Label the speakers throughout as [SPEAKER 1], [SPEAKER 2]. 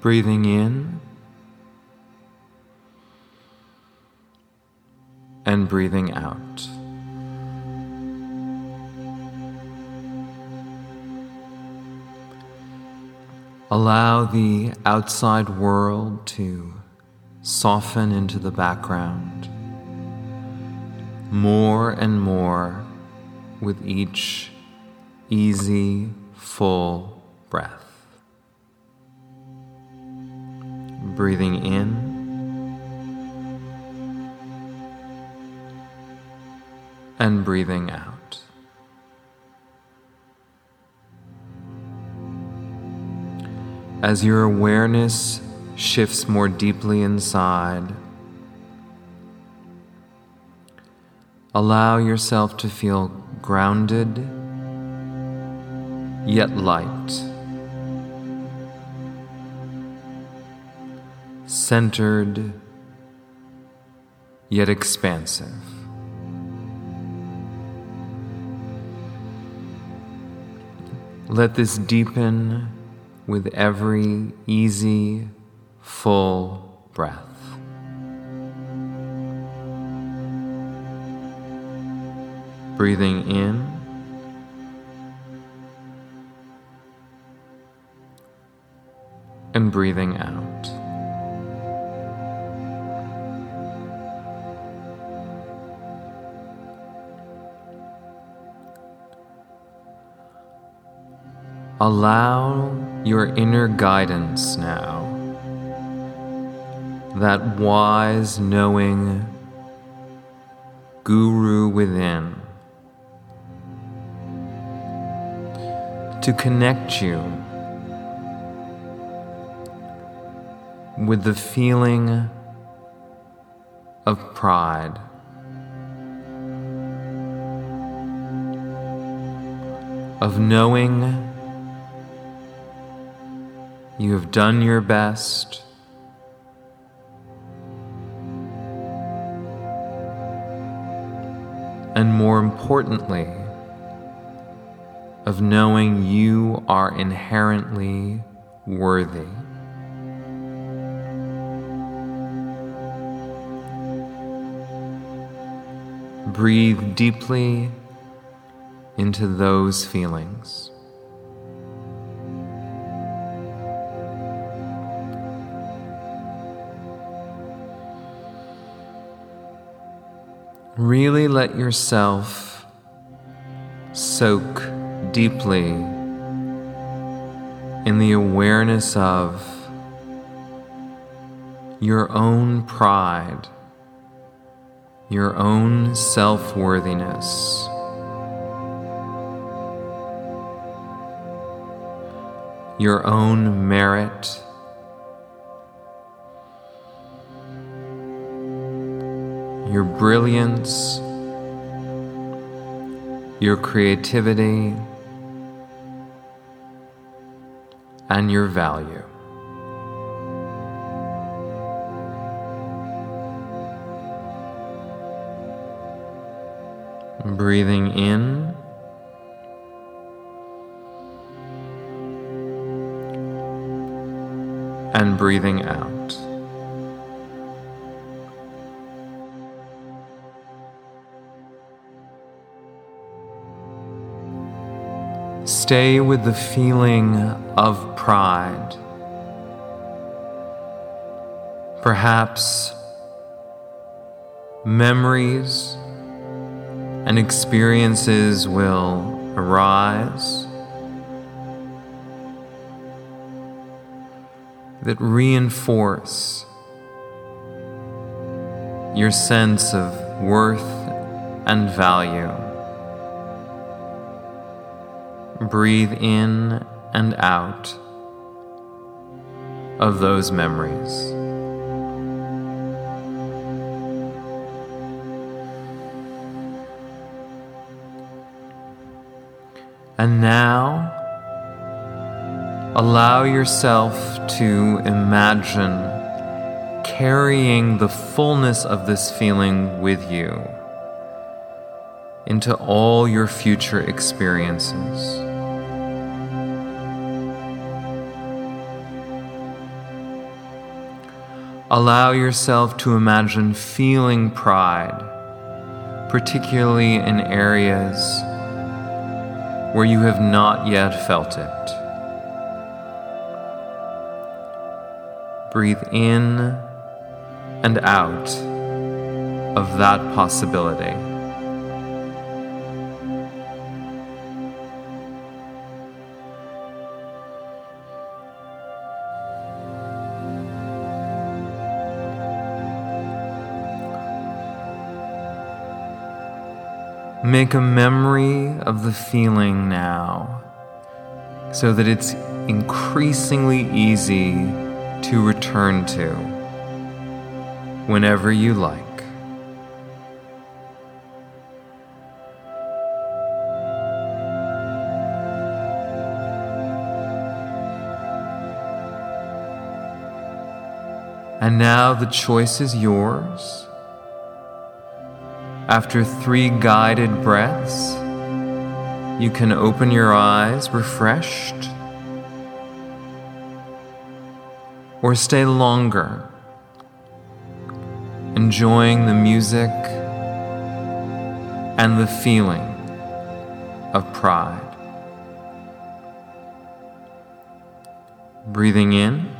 [SPEAKER 1] breathing in and breathing out. Allow the outside world to soften into the background more and more with each easy, full breath. Breathing in. And breathing out. As your awareness shifts more deeply inside, allow yourself to feel grounded yet light, centered yet expansive. Let this deepen with every easy, full breath. Breathing in and breathing out. Allow your inner guidance now, that wise, knowing guru within, to connect you with the feeling of pride. Of knowing you have done your best. And more importantly, of knowing you are inherently worthy. Breathe deeply into those feelings. Really let yourself soak deeply in the awareness of your own pride, your own self worthiness. Your own merit your brilliance, your creativity, and your value. Breathing in. And breathing out. Stay with the feeling of pride. Perhaps memories and experiences will arise that reinforce your sense of worth and value. Breathe in and out of those memories. And now, allow yourself to imagine carrying the fullness of this feeling with you into all your future experiences. Allow yourself to imagine feeling pride, particularly in areas where you have not yet felt it. Breathe in and out of that possibility. Make a memory of the feeling now so that it's increasingly easy to return to whenever you like. And now the choice is yours. After three guided breaths, you can open your eyes refreshed or stay longer, enjoying the music and the feeling of pride. Breathing in.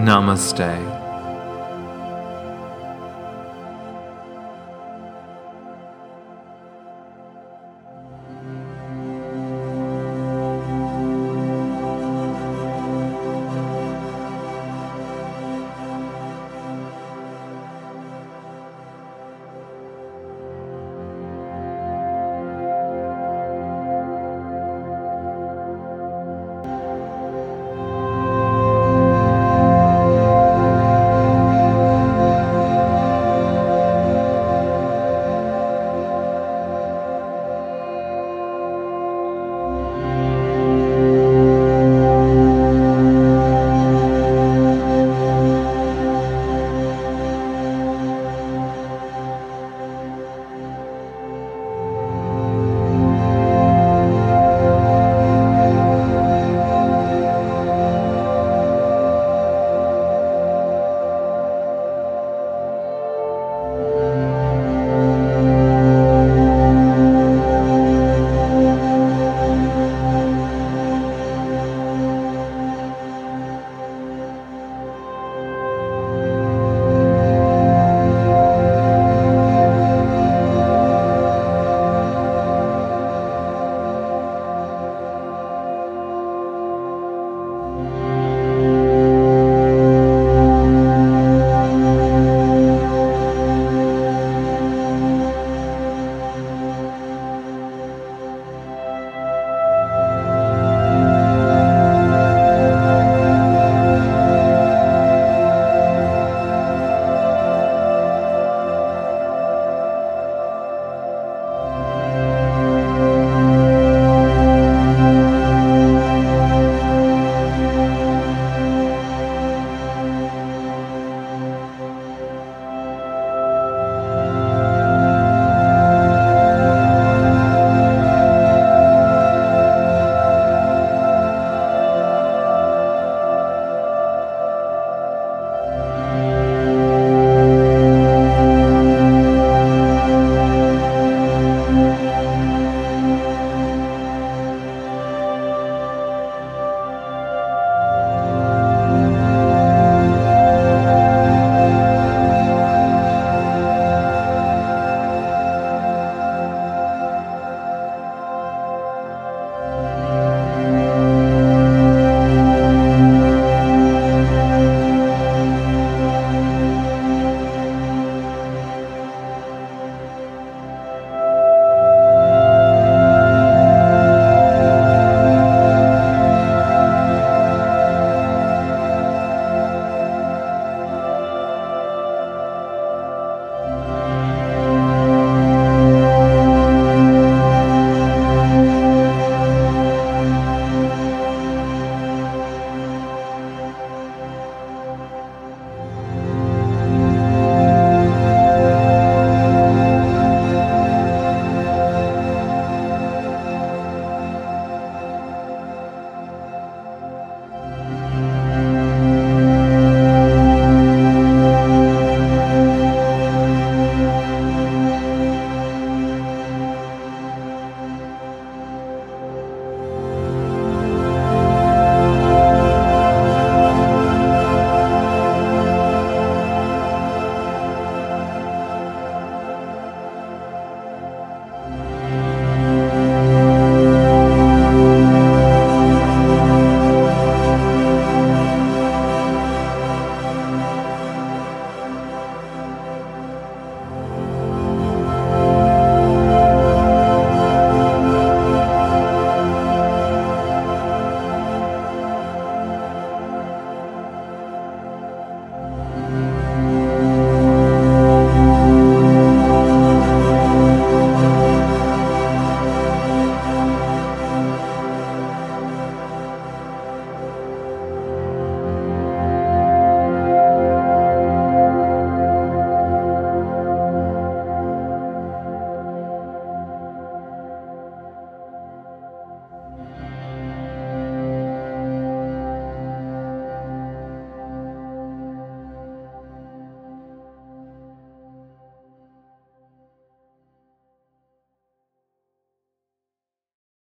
[SPEAKER 1] Namaste.